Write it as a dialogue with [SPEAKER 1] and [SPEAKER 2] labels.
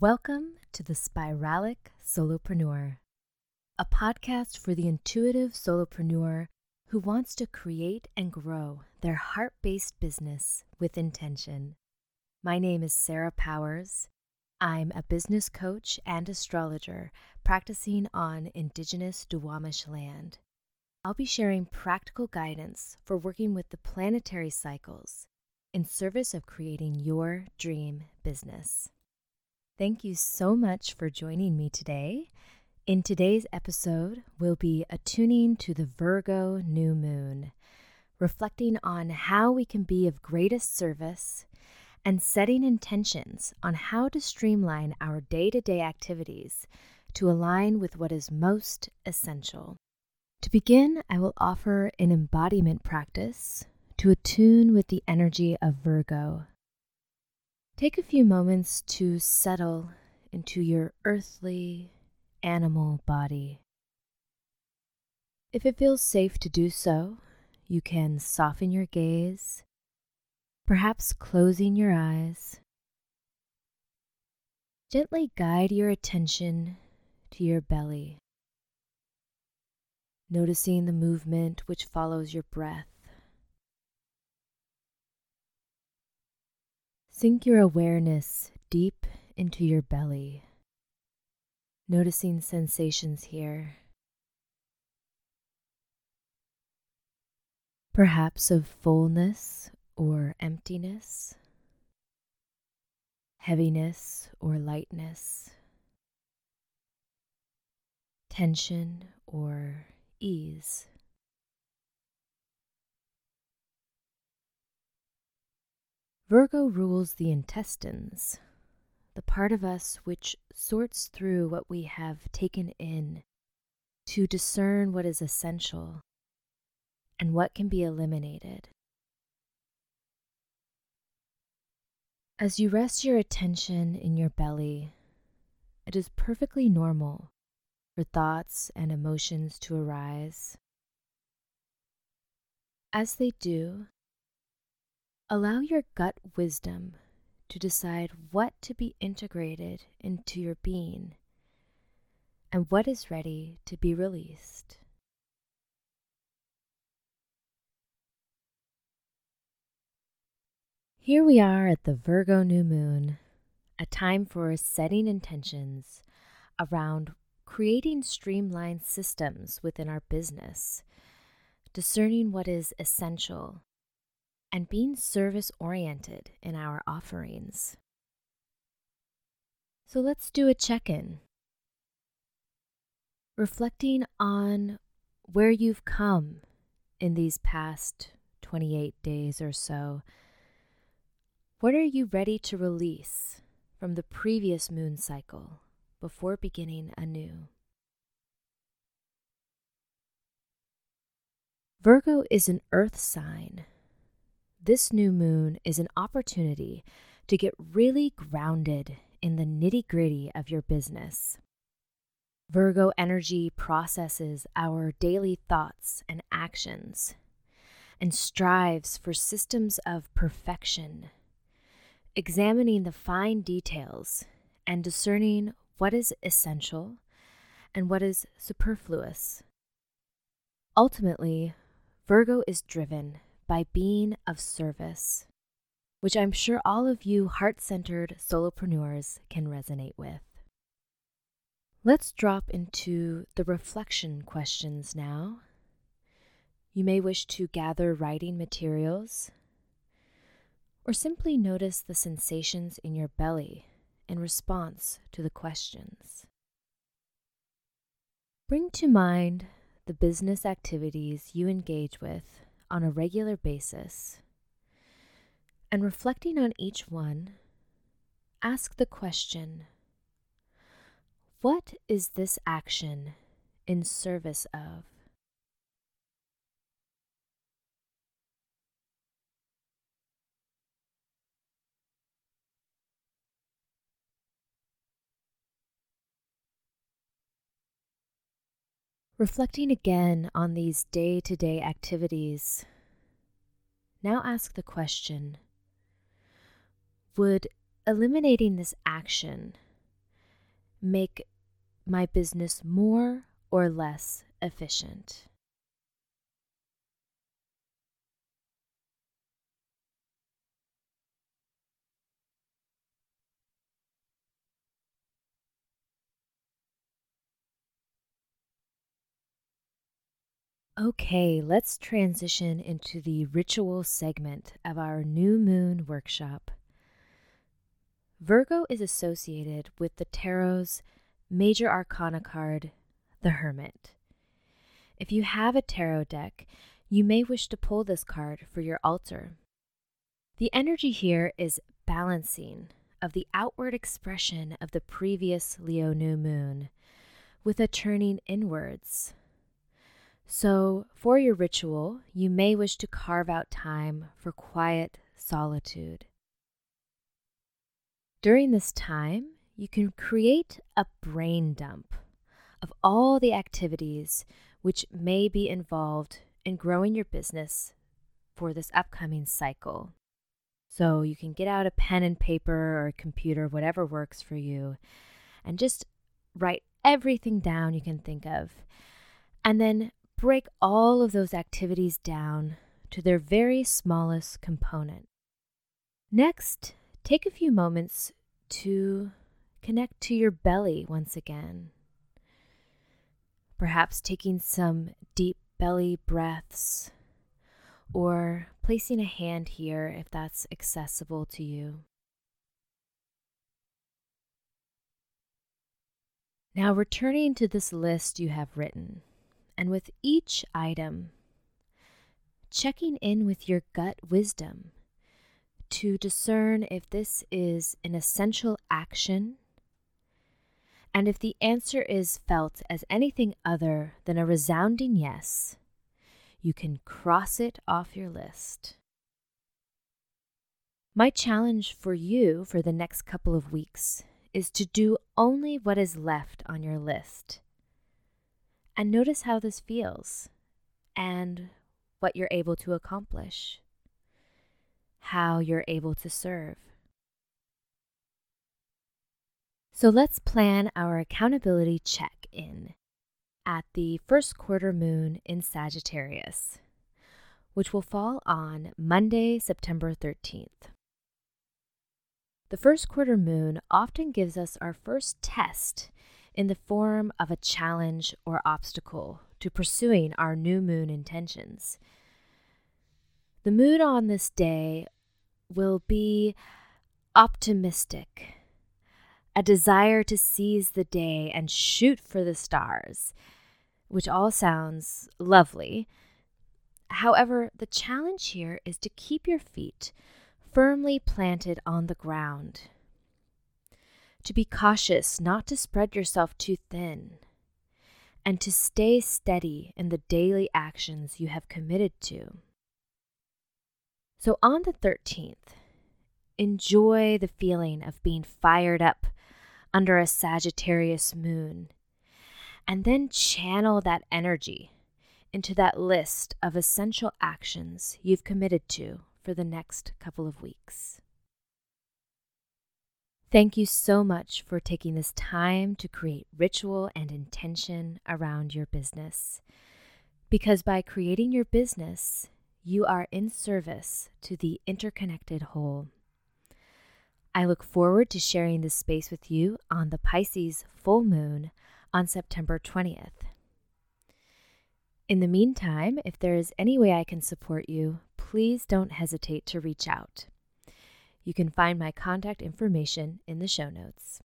[SPEAKER 1] Welcome to the Spiralic Solopreneur, a podcast for the intuitive solopreneur who wants to create and grow their heart based business with intention. My name is Sara Powers. I'm a business coach and astrologer practicing on Indigenous Duwamish land. I'll be sharing practical guidance for working with the planetary cycles in service of creating your dream business. Thank you so much for joining me today. In today's episode, we'll be attuning to the Virgo new moon, reflecting on how we can be of greatest service and setting intentions on how to streamline our day to day activities to align with what is most essential. To begin, I will offer an embodiment practice to attune with the energy of Virgo Take a few moments to settle into your earthly animal body. If it feels safe to do so, you can soften your gaze, perhaps closing your eyes. Gently guide your attention to your belly, noticing the movement which follows your breath. Sink your awareness deep into your belly, noticing sensations here. Perhaps of fullness or emptiness, heaviness or lightness, tension or ease. Virgo rules the intestines, the part of us which sorts through what we have taken in to discern what is essential and what can be eliminated. As you rest your attention in your belly, it is perfectly normal for thoughts and emotions to arise. As they do, Allow your gut wisdom to decide what to be integrated into your being and what is ready to be released. Here we are at the Virgo new moon, a time for setting intentions around creating streamlined systems within our business, discerning what is essential and being service oriented in our offerings. So let's do a check in. Reflecting on where you've come in these past 28 days or so. What are you ready to release from the previous moon cycle before beginning anew? Virgo is an earth sign this new moon is an opportunity to get really grounded in the nitty gritty of your business. Virgo energy processes our daily thoughts and actions and strives for systems of perfection, examining the fine details and discerning what is essential and what is superfluous. Ultimately, Virgo is driven by being of service, which I'm sure all of you heart centered solopreneurs can resonate with. Let's drop into the reflection questions now. You may wish to gather writing materials or simply notice the sensations in your belly in response to the questions. Bring to mind the business activities you engage with on a regular basis. And reflecting on each one, ask the question What is this action in service of? Reflecting again on these day to day activities, now ask the question Would eliminating this action make my business more or less efficient? Okay, let's transition into the ritual segment of our new moon workshop. Virgo is associated with the tarot's major arcana card, the Hermit. If you have a tarot deck, you may wish to pull this card for your altar. The energy here is balancing of the outward expression of the previous Leo new moon with a turning inwards so, for your ritual, you may wish to carve out time for quiet solitude. During this time, you can create a brain dump of all the activities which may be involved in growing your business for this upcoming cycle. So, you can get out a pen and paper or a computer, whatever works for you, and just write everything down you can think of. And then break all of those activities down to their very smallest component. Next, take a few moments to connect to your belly once again. Perhaps taking some deep belly breaths or placing a hand here if that's accessible to you. Now, returning to this list you have written and with each item, checking in with your gut wisdom to discern if this is an essential action and if the answer is felt as anything other than a resounding yes, you can cross it off your list. My challenge for you for the next couple of weeks is to do only what is left on your list and notice how this feels and what you're able to accomplish, how you're able to serve. So let's plan our accountability check in at the first quarter moon in Sagittarius, which will fall on Monday, September 13th. The first quarter moon often gives us our first test in the form of a challenge or obstacle to pursuing our new moon intentions. The mood on this day will be optimistic, a desire to seize the day and shoot for the stars, which all sounds lovely. However, the challenge here is to keep your feet firmly planted on the ground to be cautious not to spread yourself too thin, and to stay steady in the daily actions you have committed to. So on the 13th, enjoy the feeling of being fired up under a Sagittarius moon, and then channel that energy into that list of essential actions you've committed to for the next couple of weeks. Thank you so much for taking this time to create ritual and intention around your business. Because by creating your business, you are in service to the interconnected whole. I look forward to sharing this space with you on the Pisces full moon on September 20th. In the meantime, if there is any way I can support you, please don't hesitate to reach out. You can find my contact information in the show notes.